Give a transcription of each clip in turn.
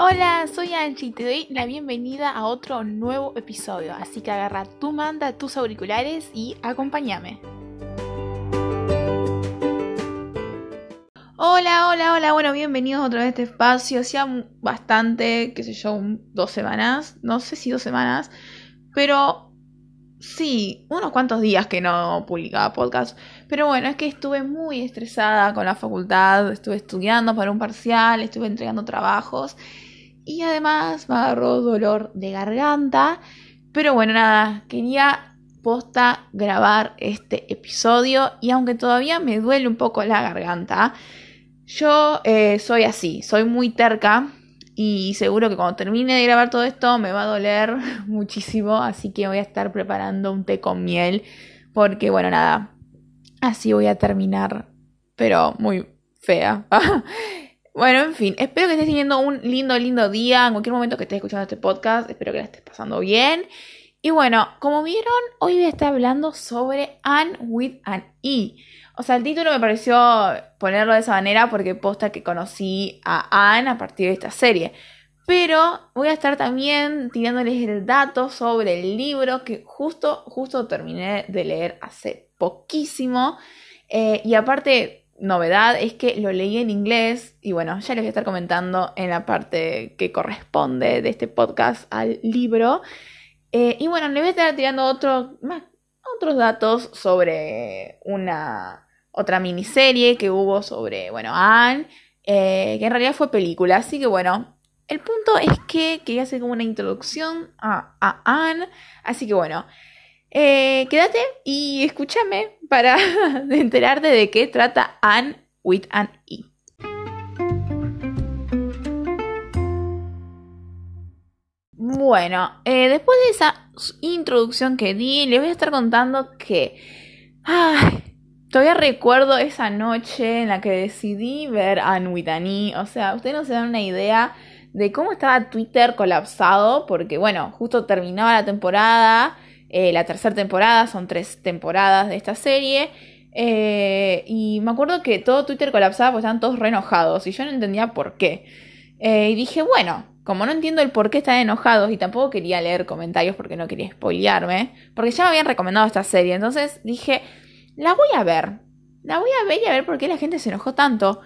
Hola, soy Angie y te doy la bienvenida a otro nuevo episodio, así que agarra tu manda, tus auriculares y acompáñame. Hola, hola, hola, bueno, bienvenidos otra vez a este espacio, hacía bastante, qué sé yo, dos semanas, no sé si dos semanas, pero sí, unos cuantos días que no publicaba podcast, pero bueno, es que estuve muy estresada con la facultad, estuve estudiando para un parcial, estuve entregando trabajos y además me agarró dolor de garganta. Pero bueno, nada, quería posta grabar este episodio y aunque todavía me duele un poco la garganta, yo eh, soy así, soy muy terca y seguro que cuando termine de grabar todo esto me va a doler muchísimo, así que voy a estar preparando un té con miel porque bueno, nada, así voy a terminar, pero muy fea. Bueno, en fin, espero que estés teniendo un lindo, lindo día. En cualquier momento que estés escuchando este podcast, espero que la estés pasando bien. Y bueno, como vieron, hoy voy a estar hablando sobre Anne with an E. O sea, el título me pareció ponerlo de esa manera porque posta que conocí a Anne a partir de esta serie. Pero voy a estar también tirándoles el dato sobre el libro que justo, justo terminé de leer hace poquísimo. Eh, y aparte, novedad es que lo leí en inglés y bueno, ya les voy a estar comentando en la parte que corresponde de este podcast al libro. Eh, y bueno, les voy a estar tirando otro, más, otros datos sobre una otra miniserie que hubo sobre, bueno, Anne, eh, que en realidad fue película. Así que bueno, el punto es que quería hacer como una introducción a, a Anne. Así que bueno, eh, quédate y escúchame para enterarte de qué trata Anne with an E. Bueno, eh, después de esa introducción que di, les voy a estar contando que... Ay, todavía recuerdo esa noche en la que decidí ver Anne with an E. O sea, ustedes no se dan una idea de cómo estaba Twitter colapsado, porque bueno, justo terminaba la temporada eh, la tercera temporada, son tres temporadas de esta serie. Eh, y me acuerdo que todo Twitter colapsaba porque estaban todos re enojados y yo no entendía por qué. Eh, y dije, bueno, como no entiendo el por qué están enojados y tampoco quería leer comentarios porque no quería spoilearme, porque ya me habían recomendado esta serie, entonces dije, la voy a ver, la voy a ver y a ver por qué la gente se enojó tanto.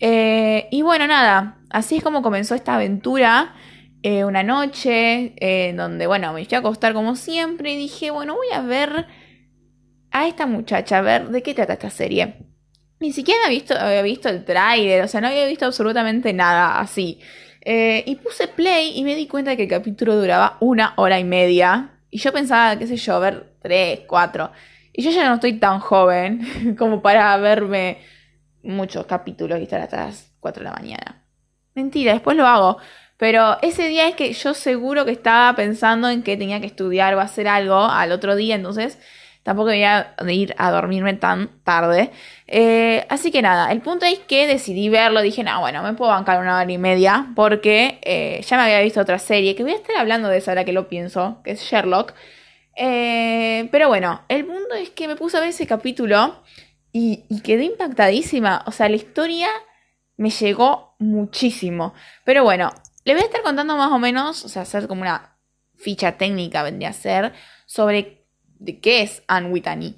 y bueno, nada, así es como comenzó esta aventura. Eh, una noche en donde, bueno, me fui a acostar como siempre y dije, bueno, voy a ver a esta muchacha, a ver de qué trata esta serie. Ni siquiera había visto, había visto el tráiler, o sea, no había visto absolutamente nada así. Eh, y puse play y me di cuenta que el capítulo duraba una hora y media. Y yo pensaba, qué sé yo, ver tres, cuatro. Y yo ya no estoy tan joven como para verme muchos capítulos y estar hasta las 4 de la mañana. Mentira, después lo hago. Pero ese día es que yo seguro que estaba pensando en que tenía que estudiar o hacer algo al otro día, entonces tampoco iba a ir a dormirme tan tarde. Eh, así que nada, el punto es que decidí verlo, dije, no, bueno, me puedo bancar una hora y media porque eh, ya me había visto otra serie, que voy a estar hablando de esa ahora que lo pienso, que es Sherlock. Eh, pero bueno, el punto es que me puse a ver ese capítulo y, y quedé impactadísima, o sea, la historia me llegó muchísimo. Pero bueno, le voy a estar contando más o menos, o sea, hacer como una ficha técnica vendría a ser, sobre qué es Anne Whitney.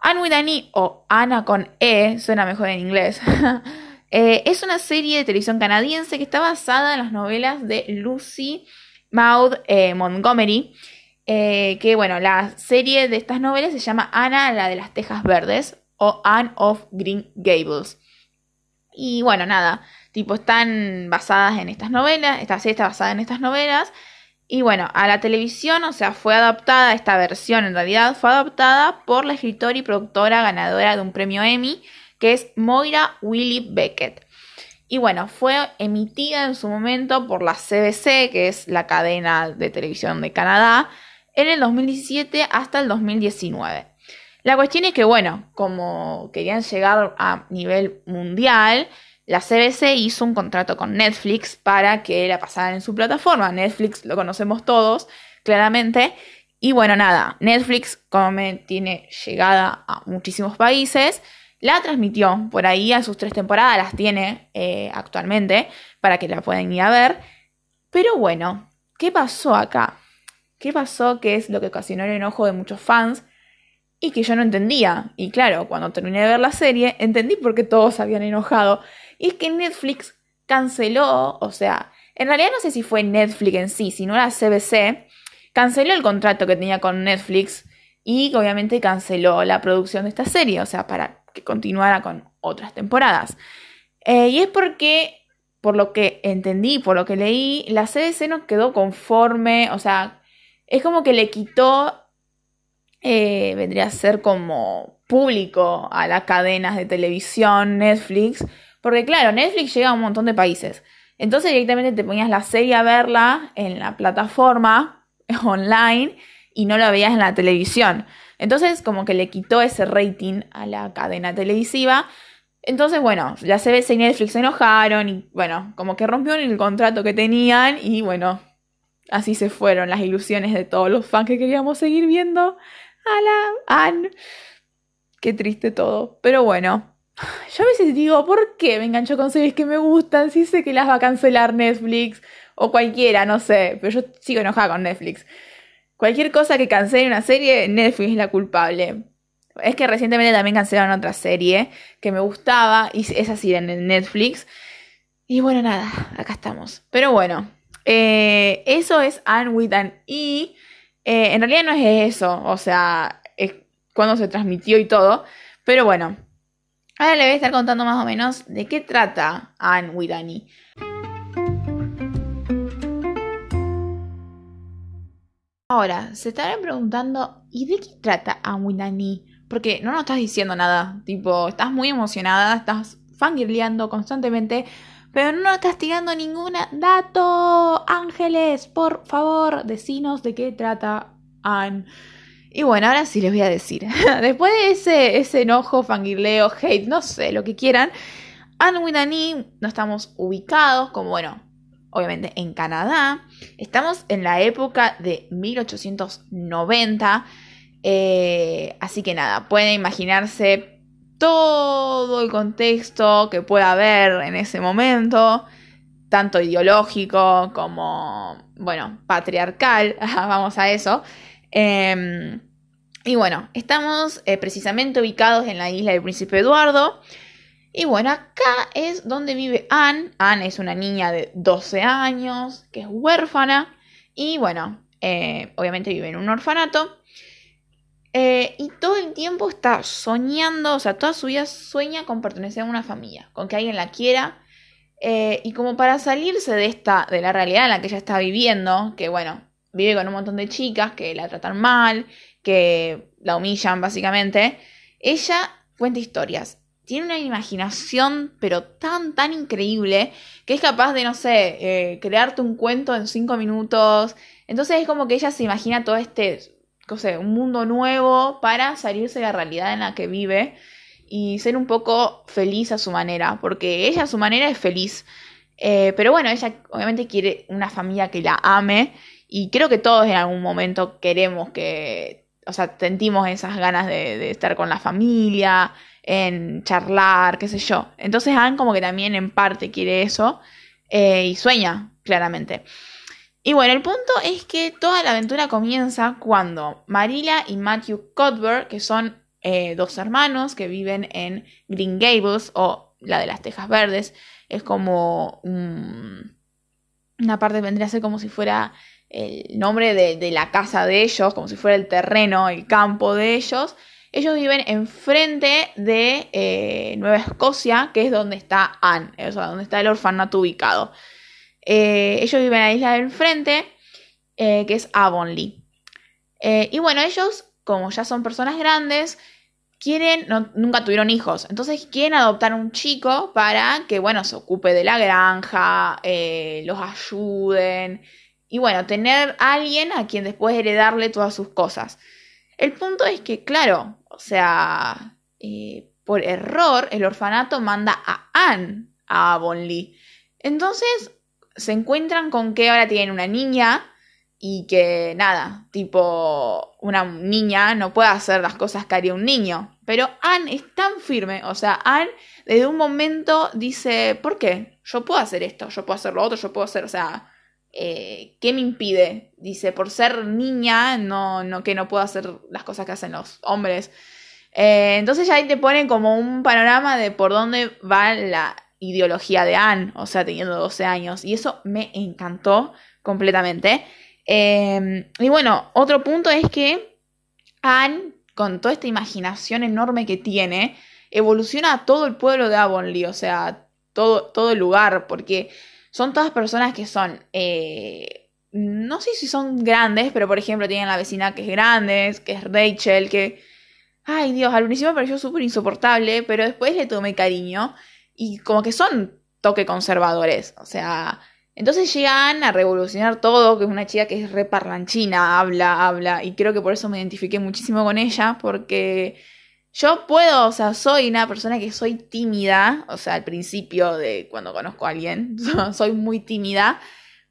Anne Whitney, o Ana con E, suena mejor en inglés, eh, es una serie de televisión canadiense que está basada en las novelas de Lucy Maud eh, Montgomery. Eh, que bueno, la serie de estas novelas se llama Ana, la de las Tejas Verdes, o Anne of Green Gables. Y bueno, nada, tipo están basadas en estas novelas, esta serie está basada en estas novelas. Y bueno, a la televisión, o sea, fue adaptada, esta versión en realidad fue adaptada por la escritora y productora ganadora de un premio Emmy, que es Moira Willy Beckett. Y bueno, fue emitida en su momento por la CBC, que es la cadena de televisión de Canadá, en el 2017 hasta el 2019. La cuestión es que, bueno, como querían llegar a nivel mundial, la CBC hizo un contrato con Netflix para que la pasaran en su plataforma. Netflix lo conocemos todos, claramente. Y bueno, nada, Netflix, como tiene llegada a muchísimos países, la transmitió por ahí a sus tres temporadas, las tiene eh, actualmente para que la puedan ir a ver. Pero bueno, ¿qué pasó acá? ¿Qué pasó? Que es lo que ocasionó el enojo de muchos fans y que yo no entendía. Y claro, cuando terminé de ver la serie, entendí por qué todos habían enojado. Y es que Netflix canceló, o sea, en realidad no sé si fue Netflix en sí, sino la CBC, canceló el contrato que tenía con Netflix y obviamente canceló la producción de esta serie, o sea, para que continuara con otras temporadas. Eh, y es porque, por lo que entendí, por lo que leí, la CBC no quedó conforme, o sea, es como que le quitó eh, vendría a ser como público a las cadenas de televisión, Netflix, porque claro, Netflix llega a un montón de países. Entonces directamente te ponías la serie a verla en la plataforma online y no la veías en la televisión. Entonces como que le quitó ese rating a la cadena televisiva. Entonces, bueno, se ve si Netflix se enojaron y bueno, como que rompieron el contrato que tenían y bueno, así se fueron las ilusiones de todos los fans que queríamos seguir viendo la Anne. Qué triste todo. Pero bueno, yo a veces digo, ¿por qué me engancho con series que me gustan si sé que las va a cancelar Netflix o cualquiera, no sé, pero yo sigo enojada con Netflix. Cualquier cosa que cancele una serie, Netflix es la culpable. Es que recientemente también cancelaron otra serie que me gustaba y es así en Netflix. Y bueno, nada, acá estamos. Pero bueno, eh, eso es Anne with an E. Eh, en realidad no es eso, o sea, es cuando se transmitió y todo. Pero bueno, ahora le voy a estar contando más o menos de qué trata Anne Widani. Ahora, se estarán preguntando, ¿y de qué trata Anne Widani? Porque no nos estás diciendo nada, tipo, estás muy emocionada, estás fangirleando constantemente, pero no nos estás tirando ningún dato. Ángeles, por favor, decinos de qué trata Anne. Y bueno, ahora sí les voy a decir. Después de ese, ese enojo, fangirleo, hate, no sé, lo que quieran, Anne Winani no estamos ubicados como, bueno, obviamente en Canadá. Estamos en la época de 1890. Eh, así que nada, pueden imaginarse todo el contexto que pueda haber en ese momento, tanto ideológico como, bueno, patriarcal, vamos a eso. Em, y bueno, estamos eh, precisamente ubicados en la isla del Príncipe Eduardo. Y bueno, acá es donde vive Anne. Anne es una niña de 12 años, que es huérfana. Y bueno, eh, obviamente vive en un orfanato. Eh, y todo el tiempo está soñando, o sea, toda su vida sueña con pertenecer a una familia, con que alguien la quiera. Y como para salirse de esta, de la realidad en la que ella está viviendo, que bueno, vive con un montón de chicas que la tratan mal, que la humillan básicamente, ella cuenta historias. Tiene una imaginación, pero tan, tan increíble, que es capaz de, no sé, eh, crearte un cuento en cinco minutos. Entonces es como que ella se imagina todo este un mundo nuevo para salirse de la realidad en la que vive y ser un poco feliz a su manera, porque ella a su manera es feliz. Eh, pero bueno, ella obviamente quiere una familia que la ame y creo que todos en algún momento queremos que, o sea, sentimos esas ganas de, estar con la familia, en charlar, qué sé yo. Entonces Anne como que también en parte quiere eso eh, y sueña, claramente. Y bueno, el punto es que toda la aventura comienza cuando Marila y Matthew Cuthbert, que son eh, dos hermanos que viven en Green Gables o la de las Tejas Verdes, es como una parte vendría a ser como si fuera el nombre de, la casa de ellos, como si fuera el terreno, el campo de ellos. Ellos viven enfrente de eh, Nueva Escocia, que es donde está Anne, o sea, donde está el orfanato ubicado. Eh, ellos viven en la isla del frente, eh, que es Avonlea. Y bueno, ellos, como ya son personas grandes, quieren, nunca tuvieron hijos, entonces quieren adoptar un chico para que, bueno, se ocupe de la granja, los ayuden y, bueno, tener a alguien a quien después heredarle todas sus cosas. El punto es que, claro, o sea, por error, el orfanato manda a Anne a Avonlea. Entonces, se encuentran con que ahora tienen una niña y que nada, tipo, una niña no puede hacer las cosas que haría un niño. Pero Anne es tan firme, o sea, Anne desde un momento dice, ¿por qué? Yo puedo hacer esto, yo puedo hacer lo otro, yo puedo hacer, o sea, eh, ¿qué me impide? Dice, por ser niña, no, no, que no puedo hacer las cosas que hacen los hombres. Eh, entonces ya ahí te ponen como un panorama de por dónde va la ideología de Anne, o sea, teniendo 12 años. Y eso me encantó completamente. Em, y bueno, otro punto es que Anne, con toda esta imaginación enorme que tiene, evoluciona a todo el pueblo de Avonlea, o sea, todo, todo el lugar, porque son todas personas que son, eh, no sé si son grandes, pero por ejemplo tienen la vecina que es grande, que es Rachel, que, ay Dios, al principio me pareció súper insoportable, pero después le tomé cariño y como que son toque conservadores, o sea, entonces llegan a revolucionar todo, que es una chica que es reparlanchina, habla, habla, y creo que por eso me identifiqué muchísimo con ella, porque yo puedo, o sea, soy una persona que soy tímida, o sea, al principio de cuando conozco a alguien, soy muy tímida,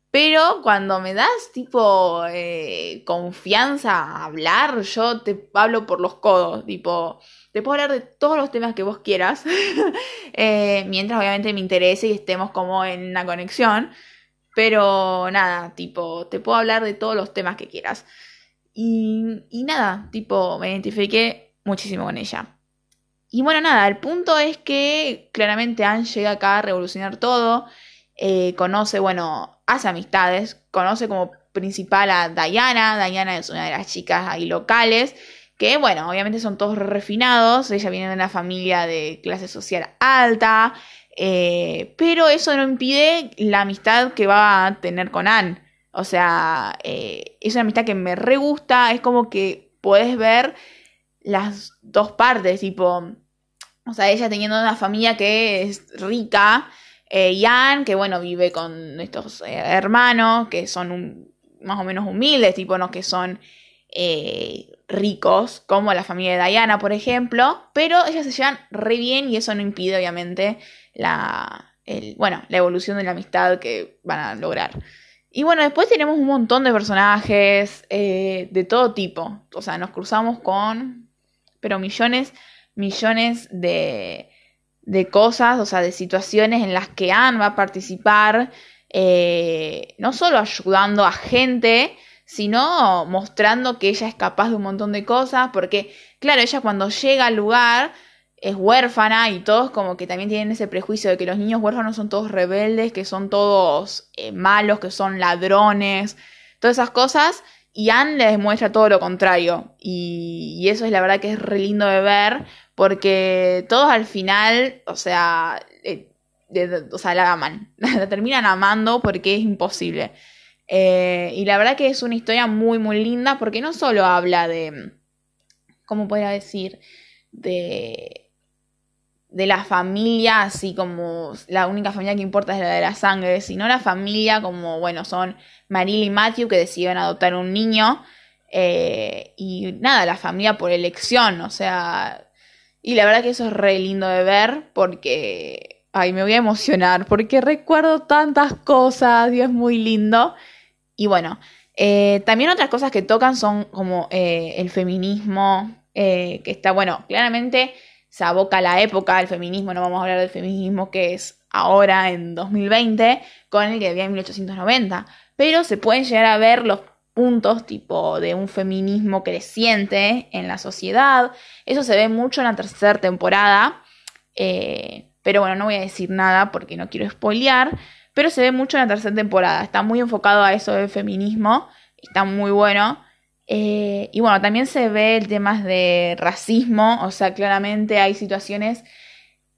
pero cuando me das tipo eh, confianza a hablar, yo te hablo por los codos, tipo, te puedo hablar de todos los temas que vos quieras, eh, mientras obviamente me interese y estemos como en una conexión, pero nada, tipo, te puedo hablar de todos los temas que quieras. Y, nada, tipo, me identifiqué muchísimo con ella. Y bueno, nada, el punto es que claramente Anne llega acá a revolucionar todo, eh, conoce, bueno, hace amistades, conoce como principal a Diana, Diana es una de las chicas ahí locales, que bueno, obviamente son todos refinados, ella viene de una familia de clase social alta, eh, pero eso no impide la amistad que va a tener con Anne. O sea, eh, es una amistad que me re gusta, es como que puedes ver las dos partes, tipo, o sea, ella teniendo una familia que es rica, eh, Ian, que bueno, vive con estos eh, hermanos, que son más o menos humildes, tipo, no que son eh, ricos, como la familia de Diana, por ejemplo, pero ellas se llevan re bien y eso no impide, obviamente, la, bueno, la evolución de la amistad que van a lograr. Y bueno, después tenemos un montón de personajes de todo tipo. O sea, nos cruzamos con pero millones, millones de, de cosas, o sea, de situaciones en las que Anne va a participar, eh, no solo ayudando a gente, sino mostrando que ella es capaz de un montón de cosas, porque, claro, ella cuando llega al lugar es huérfana y todos como que también tienen ese prejuicio de que los niños huérfanos son todos rebeldes, que son todos eh, malos, que son ladrones, todas esas cosas. Y Anne le demuestra todo lo contrario. Y, eso es la verdad que es re lindo de ver. Porque todos al final, o sea, eh, o sea, la aman. la terminan amando porque es imposible. Eh, y la verdad que es una historia muy, muy linda. Porque no solo habla de. ¿Cómo podría decir? De de la familia, así como la única familia que importa es la de la sangre, sino la familia como, bueno, son Maril y Matthew que deciden adoptar un niño. Eh, y nada, la familia por elección, o sea, y la verdad que eso es re lindo de ver porque, ay, me voy a emocionar porque recuerdo tantas cosas y es muy lindo. Y bueno, eh, también otras cosas que tocan son como eh, el feminismo, que está, bueno, claramente se aboca a la época del feminismo, no vamos a hablar del feminismo que es ahora en 2020, con el que había en 1890, pero se pueden llegar a ver los puntos tipo de un feminismo creciente en la sociedad, eso se ve mucho en la tercera temporada, eh, pero bueno, no voy a decir nada porque no quiero spoilear, pero se ve mucho en la tercera temporada, está muy enfocado a eso del feminismo, está muy bueno. Eh, y bueno, también se ve el tema de racismo, o sea, claramente hay situaciones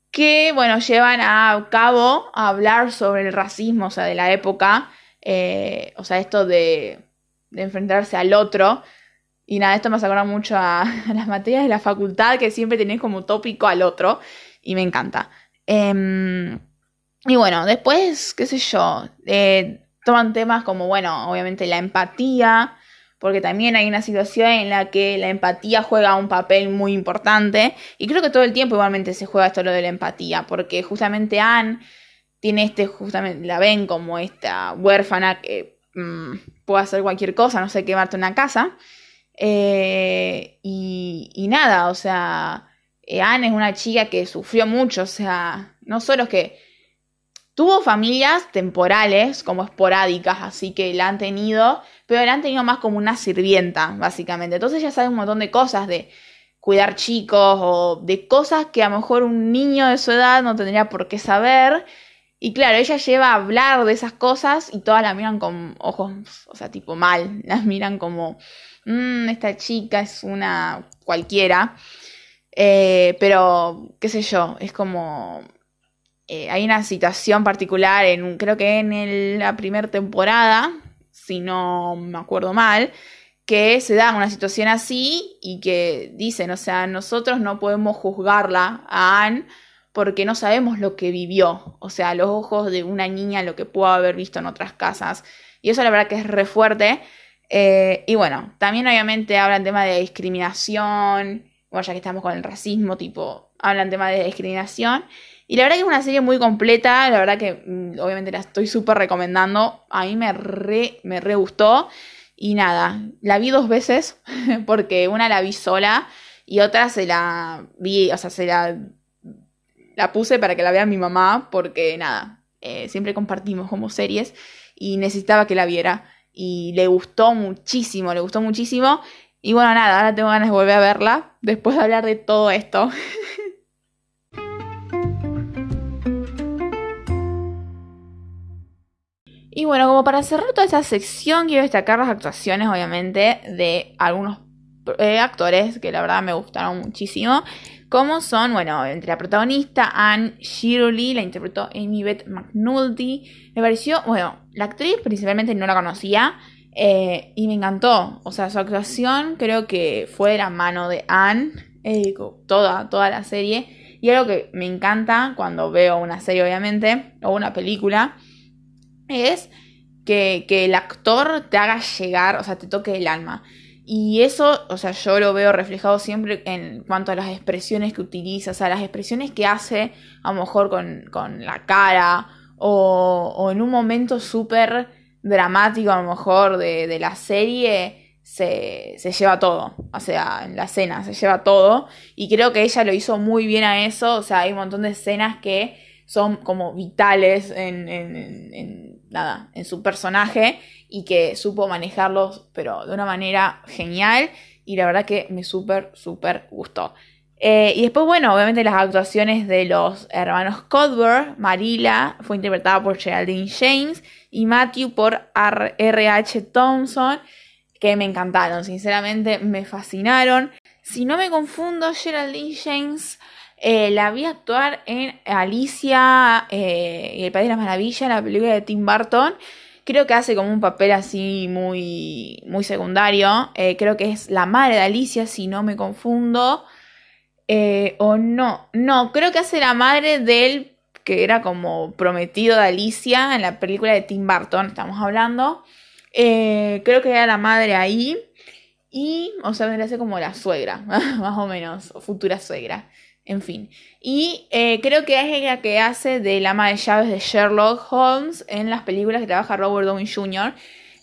que, bueno, llevan a cabo hablar sobre el racismo, o sea, de la época, eh, o sea, esto de, enfrentarse al otro. Y nada, esto me hace acordar mucho a, las materias de la facultad que siempre tenés como tópico al otro, y me encanta. Em, y bueno, después, qué sé yo, eh, toman temas como, bueno, obviamente la empatía, porque también hay una situación en la que la empatía juega un papel muy importante y creo que todo el tiempo igualmente se juega esto lo de la empatía, porque justamente Anne tiene este, justamente la ven como esta huérfana que mm, puede hacer cualquier cosa, no sé, quemarte una casa. Eh, y, nada, o sea, eh, Anne es una chica que sufrió mucho, o sea, no solo es que tuvo familias temporales, como esporádicas, así que la han tenido, pero la han tenido más como una sirvienta, básicamente. Entonces ya sabe un montón de cosas de cuidar chicos o de cosas que a lo mejor un niño de su edad no tendría por qué saber. Y claro, ella lleva a hablar de esas cosas y todas la miran con ojos, o sea, tipo mal, las miran como, mmm, esta chica es una cualquiera. Eh, pero, qué sé yo, es como... Eh, hay una situación particular, en, creo que en la primera temporada, si no me acuerdo mal, que se da una situación así y que dicen, o sea, nosotros no podemos juzgarla a Anne porque no sabemos lo que vivió, o sea, los ojos de una niña, lo que pudo haber visto en otras casas. Y eso la verdad que es re fuerte. Eh, y bueno, también obviamente hablan tema de discriminación, bueno, ya que estamos con el racismo, tipo, hablan tema de discriminación. Y la verdad que es una serie muy completa, la verdad que mm, obviamente la estoy súper recomendando. A mí me re, me re gustó. Y nada, la vi dos veces, porque una la vi sola y otra se la vi, o sea, se la, la puse para que la vea mi mamá, porque nada, eh, siempre compartimos como series y necesitaba que la viera. Y le gustó muchísimo, le gustó muchísimo. Y bueno, nada, ahora tengo ganas de volver a verla después de hablar de todo esto. Y bueno, como para cerrar toda esa sección, quiero destacar las actuaciones, obviamente, de algunos eh, actores que la verdad me gustaron muchísimo. Como son, bueno, entre la protagonista Anne Shirley, la interpretó Amy Beth McNulty. Me pareció, bueno, la actriz principalmente no la conocía eh, y me encantó. O sea, su actuación creo que fue de la mano de Anne, eh, toda, toda la serie. Y algo que me encanta cuando veo una serie, obviamente, o una película es que, el actor te haga llegar, o sea, te toque el alma. Y eso, o sea, yo lo veo reflejado siempre en cuanto a las expresiones que utiliza, o sea, las expresiones que hace a lo mejor con, la cara o, o, en un momento súper dramático a lo mejor de, la serie se, se, lleva todo, o sea, en la escena se lleva todo. Y creo que ella lo hizo muy bien a eso, o sea, hay un montón de escenas que son como vitales en, nada, en su personaje y que supo manejarlos, pero de una manera genial y la verdad que me súper, súper gustó. Eh, y después, bueno, obviamente las actuaciones de los hermanos Codber, Marila fue interpretada por Geraldine James y Matthew por R.H. Thompson, que me encantaron, sinceramente me fascinaron. Si no me confundo, Geraldine James eh, la vi actuar en Alicia eh, y el País de las Maravillas, la película de Tim Burton. Creo que hace como un papel así muy, muy secundario. Eh, creo que es la madre de Alicia, si no me confundo. o no, no, creo que hace la madre del que era como prometido de Alicia en la película de Tim Burton, estamos hablando. creo que era la madre ahí. Y, o sea, vendría a como la suegra, más o menos, o futura suegra. En fin. Y eh, creo que es ella que hace del ama de llaves de Sherlock Holmes en las películas que trabaja Robert Downey Jr.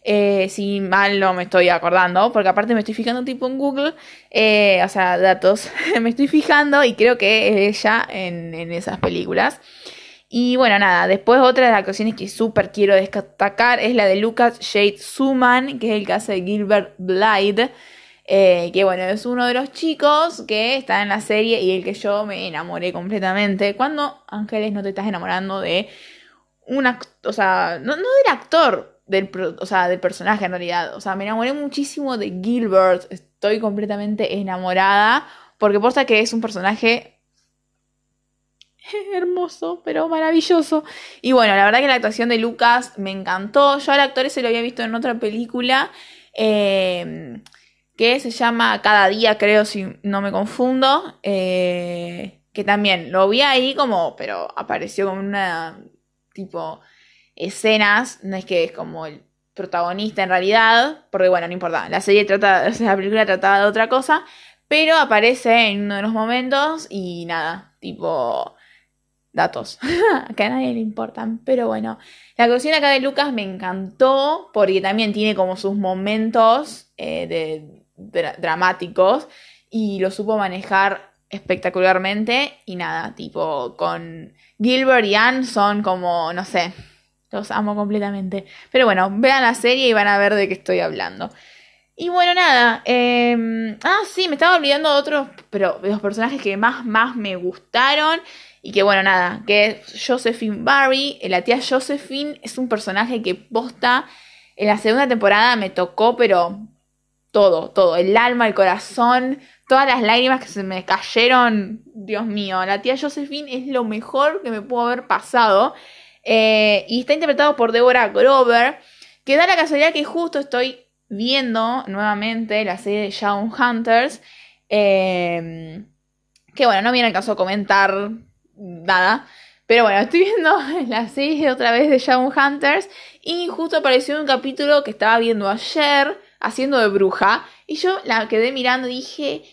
Eh, si mal no me estoy acordando, porque aparte me estoy fijando tipo en Google, eh, o sea, datos, me estoy fijando y creo que es ella en, esas películas. Y bueno, nada, después otra de las actuaciones que súper quiero destacar es la de Lucas Shade Suman, que es el que hace de Gilbert Blythe. Eh, que bueno, es uno de los chicos que está en la serie y el que yo me enamoré completamente. Cuando, Ángeles, no te estás enamorando de un actor, o sea, no, del actor, del, o sea, del personaje en realidad. O sea, me enamoré muchísimo de Gilbert, estoy completamente enamorada, porque posta que es un personaje hermoso, pero maravilloso. Y bueno, la verdad que la actuación de Lucas me encantó. Yo al actor ese lo había visto en otra película. Eh, que se llama Cada día, creo, si no me confundo, eh, que también lo vi ahí como, pero apareció como una tipo escenas, no es que es como el protagonista en realidad, porque bueno, no importa, la serie trata, la película trataba de otra cosa, pero aparece en uno de los momentos y nada, tipo datos. Que a nadie le importan, pero bueno, la cocina acá de Lucas me encantó porque también tiene como sus momentos eh, de dramáticos y lo supo manejar espectacularmente y nada, tipo con Gilbert y Anne son como, no sé, los amo completamente. Pero bueno, vean la serie y van a ver de qué estoy hablando. Y bueno, nada. Em, ah, sí, me estaba olvidando de otros, pero de los personajes que más, más me gustaron. Y que bueno, nada, que Josephine Barry, la tía Josephine, es un personaje que posta en la segunda temporada me tocó, pero todo, todo, el alma, el corazón, todas las lágrimas que se me cayeron, Dios mío, la tía Josephine es lo mejor que me pudo haber pasado. Eh, y está interpretado por Deborah Grover, que da la casualidad que justo estoy viendo nuevamente la serie de Shaun Hunters. Eh, que bueno, no viene el caso comentar nada. Pero bueno, estoy viendo la serie otra vez de Shaun Hunters. Y justo apareció un capítulo que estaba viendo ayer, haciendo de bruja. Y yo la quedé mirando y dije.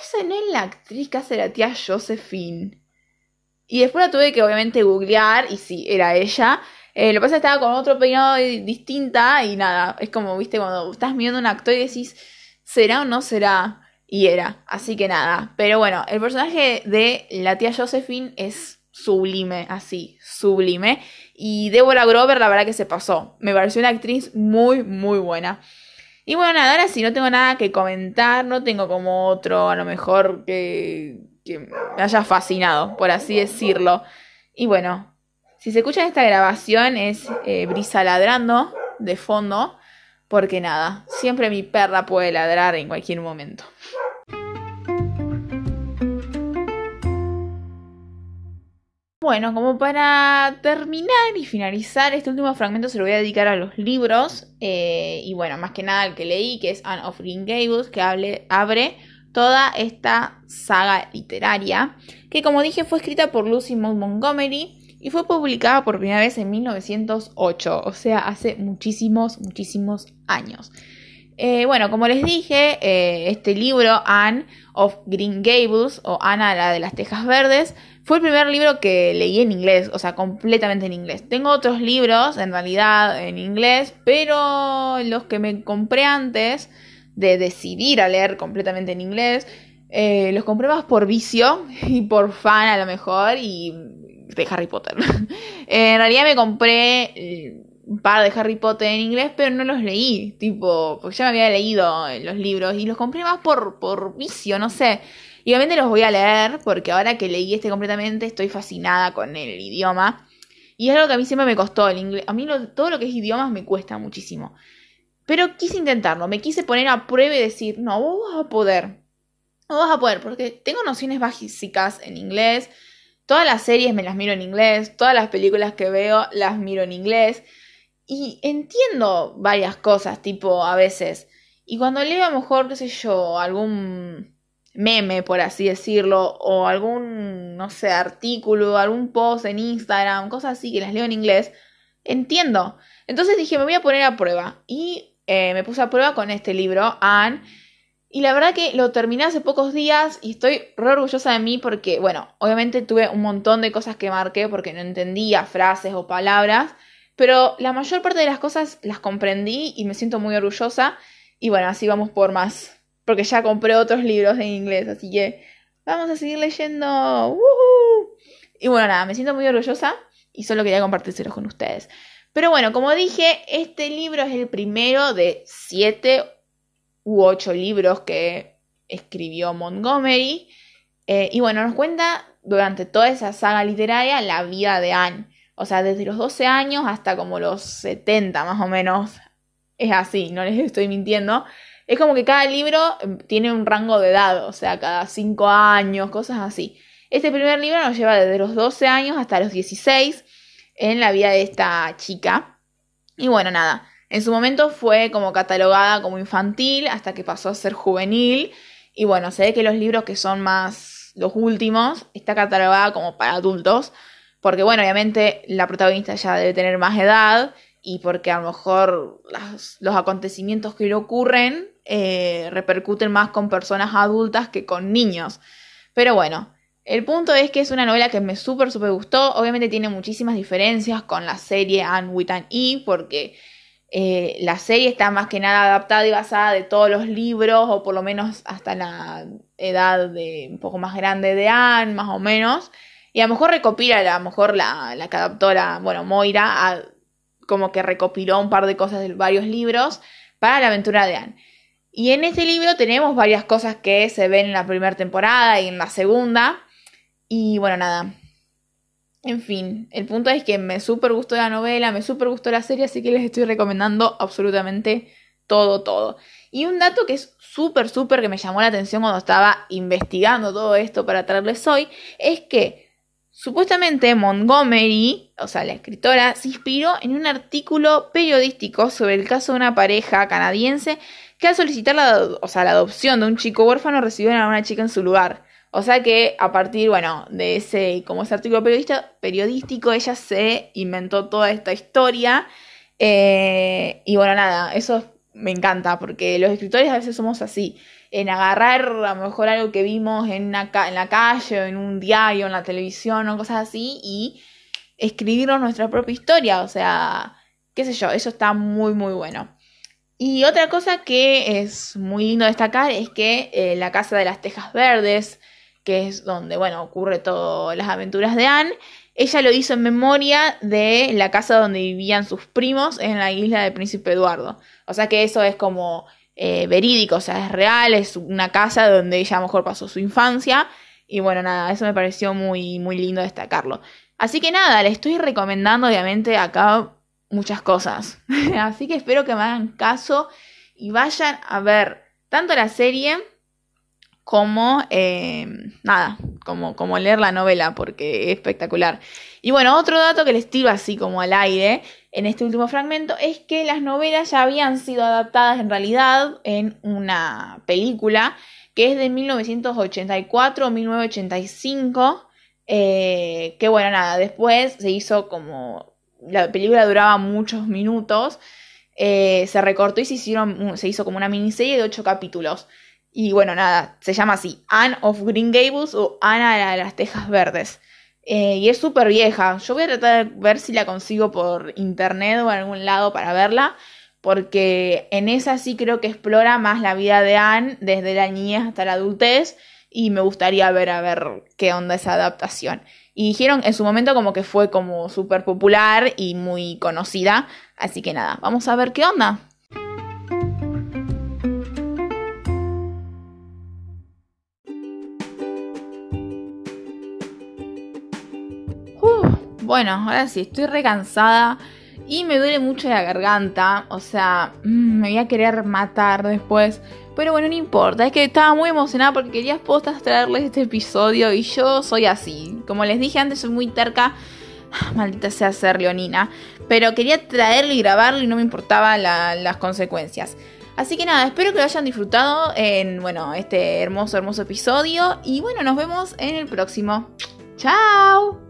Esa no es la actriz que hace la tía Josephine. Y después la tuve que obviamente googlear y sí, era ella. Eh, lo que pasa es que estaba con otro peinado distinta y nada, es como, viste, cuando estás viendo un actor y decís, ¿será o no será? Y era, así que nada. Pero bueno, el personaje de la tía Josephine es sublime, así, sublime. Y Deborah Grover, la verdad que se pasó. Me pareció una actriz muy, muy buena. Y bueno, nada, ahora sí, no tengo nada que comentar, no tengo como otro, a lo mejor que que me haya fascinado, por así decirlo. Y bueno, si se escucha esta grabación es eh, Brisa ladrando de fondo, porque nada, siempre mi perra puede ladrar en cualquier momento. Bueno, como para terminar y finalizar, este último fragmento se lo voy a dedicar a los libros. Eh, y bueno, más que nada el que leí, que es Anne of Green Gables, que abre toda esta saga literaria, que como dije fue escrita por Lucy Maud Montgomery y fue publicada por primera vez en 1908, o sea, hace muchísimos, muchísimos años. Eh, bueno, como les dije, eh, este libro, Anne of Green Gables, o Ana la de las Tejas Verdes, fue el primer libro que leí en inglés, o sea, completamente en inglés. Tengo otros libros, en realidad, en inglés, pero los que me compré antes de decidir a leer completamente en inglés. Eh, los compré más por vicio y por fan a lo mejor y de Harry Potter. en realidad me compré eh, un par de Harry Potter en inglés, pero no los leí, tipo, porque ya me había leído los libros y los compré más por, por vicio, no sé. Y obviamente los voy a leer porque ahora que leí este completamente estoy fascinada con el idioma. Y es algo que a mí siempre me costó el inglés. A mí todo lo que es idiomas me cuesta muchísimo. Pero quise intentarlo, me quise poner a prueba y decir, no, vos vas a poder. No vas a poder, porque tengo nociones básicas en inglés. Todas las series me las miro en inglés, todas las películas que veo las miro en inglés. Y entiendo varias cosas, tipo a veces. Y cuando leo a lo mejor, qué sé yo, algún meme, por así decirlo, o algún, no sé, artículo, algún post en Instagram, cosas así que las leo en inglés, entiendo. Entonces dije, me voy a poner a prueba. Y eh, me puse a prueba con este libro, Anne. Y la verdad que lo terminé hace pocos días y estoy re orgullosa de mí porque, bueno, obviamente tuve un montón de cosas que marqué porque no entendía frases o palabras, pero la mayor parte de las cosas las comprendí y me siento muy orgullosa. Y bueno, así vamos por más, porque ya compré otros libros en inglés, así que vamos a seguir leyendo. Y bueno, nada, me siento muy orgullosa y solo quería compartírselos con ustedes. Pero bueno, como dije, este libro es el primero de siete u ocho libros que escribió Montgomery. Eh, y bueno, nos cuenta durante toda esa saga literaria la vida de Anne. O sea, desde los 12 años hasta como los 70 más o menos. Es así, no les estoy mintiendo. Es como que cada libro em, tiene un rango de edad, o sea, cada 5 años, cosas así. Este primer libro nos lleva desde los 12 años hasta los 16 en la vida de esta chica. Y bueno, nada, en su momento fue como catalogada como infantil hasta que pasó a ser juvenil. Y bueno, se ve que los libros que son más los últimos está catalogada como para adultos. Porque bueno, obviamente la protagonista ya debe tener más edad y porque a lo mejor los acontecimientos que le ocurren eh, repercuten más con personas adultas que con niños. Pero bueno, el punto es que es una novela que me súper, súper gustó. Obviamente tiene muchísimas diferencias con la serie Anne with an E, porque eh, la serie está más que nada adaptada y basada de todos los libros, o por lo menos hasta la edad de un poco más grande de Anne, más o menos. Y a lo mejor recopila, a lo mejor la, la que adaptó la, bueno, Moira, como que recopiló un par de cosas de varios libros para la aventura de Anne. Y en este libro tenemos varias cosas que se ven en la primera temporada y en la segunda. Y bueno, nada. En fin, el punto es que me súper gustó la novela, me súper gustó la serie, así que les estoy recomendando absolutamente todo, todo. Y un dato que es súper, súper que me llamó la atención cuando estaba investigando todo esto para traerles hoy, es que supuestamente Montgomery, o sea, la escritora, se inspiró en un artículo periodístico sobre el caso de una pareja canadiense que al solicitar la, o sea, la adopción de un chico huérfano recibieron a una chica en su lugar. O sea que a partir, bueno, de ese, como ese artículo periodístico, ella se inventó toda esta historia. Eh, y bueno, nada, eso me encanta, porque los escritores a veces somos así, en agarrar a lo mejor algo que vimos en, la calle, o en un diario, en la televisión, o cosas así, y escribirnos nuestra propia historia. O sea, qué sé yo, eso está muy, muy bueno. Y otra cosa que es muy lindo destacar es que eh, la Casa de las Tejas Verdes, que es donde, bueno, ocurre todas las aventuras de Anne, ella lo hizo en memoria de la casa donde vivían sus primos en la isla del Príncipe Eduardo. O sea que eso es como eh, verídico, o sea, es real, es una casa donde ella a lo mejor pasó su infancia. Y bueno, nada, eso me pareció muy, muy lindo destacarlo. Así que nada, le estoy recomendando obviamente acá muchas cosas. Así que espero que me hagan caso y vayan a ver tanto la serie como eh, nada, como, como leer la novela, porque es espectacular. Y bueno, otro dato que les tiro así como al aire en este último fragmento es que las novelas ya habían sido adaptadas en realidad en una película que es de 1984 o 1985. Eh, que bueno, nada, después se hizo como la película duraba muchos minutos, eh, se recortó y se, hicieron, se hizo como una miniserie de ocho capítulos. Y bueno, nada, se llama así, Anne of Green Gables o Ana de las Tejas Verdes. Eh, y es súper vieja. Yo voy a tratar de ver si la consigo por internet o en algún lado para verla. Porque en esa sí creo que explora más la vida de Anne desde la niñez hasta la adultez. Y me gustaría ver a ver qué onda esa adaptación. Y dijeron en su momento como que fue como súper popular y muy conocida. Así que nada, vamos a ver qué onda. Bueno, ahora sí, estoy recansada y me duele mucho la garganta. O sea, mm, me voy a querer matar después. Pero bueno, no importa, es que estaba muy emocionada porque quería postas traerles este episodio y yo soy así. Como les dije antes, soy muy terca. Maldita sea ser leonina. Pero quería traerlo y grabarlo y no me importaban las consecuencias. Así que nada, espero que lo hayan disfrutado en, bueno, este hermoso, hermoso episodio. Y bueno, nos vemos en el próximo. ¡Chao!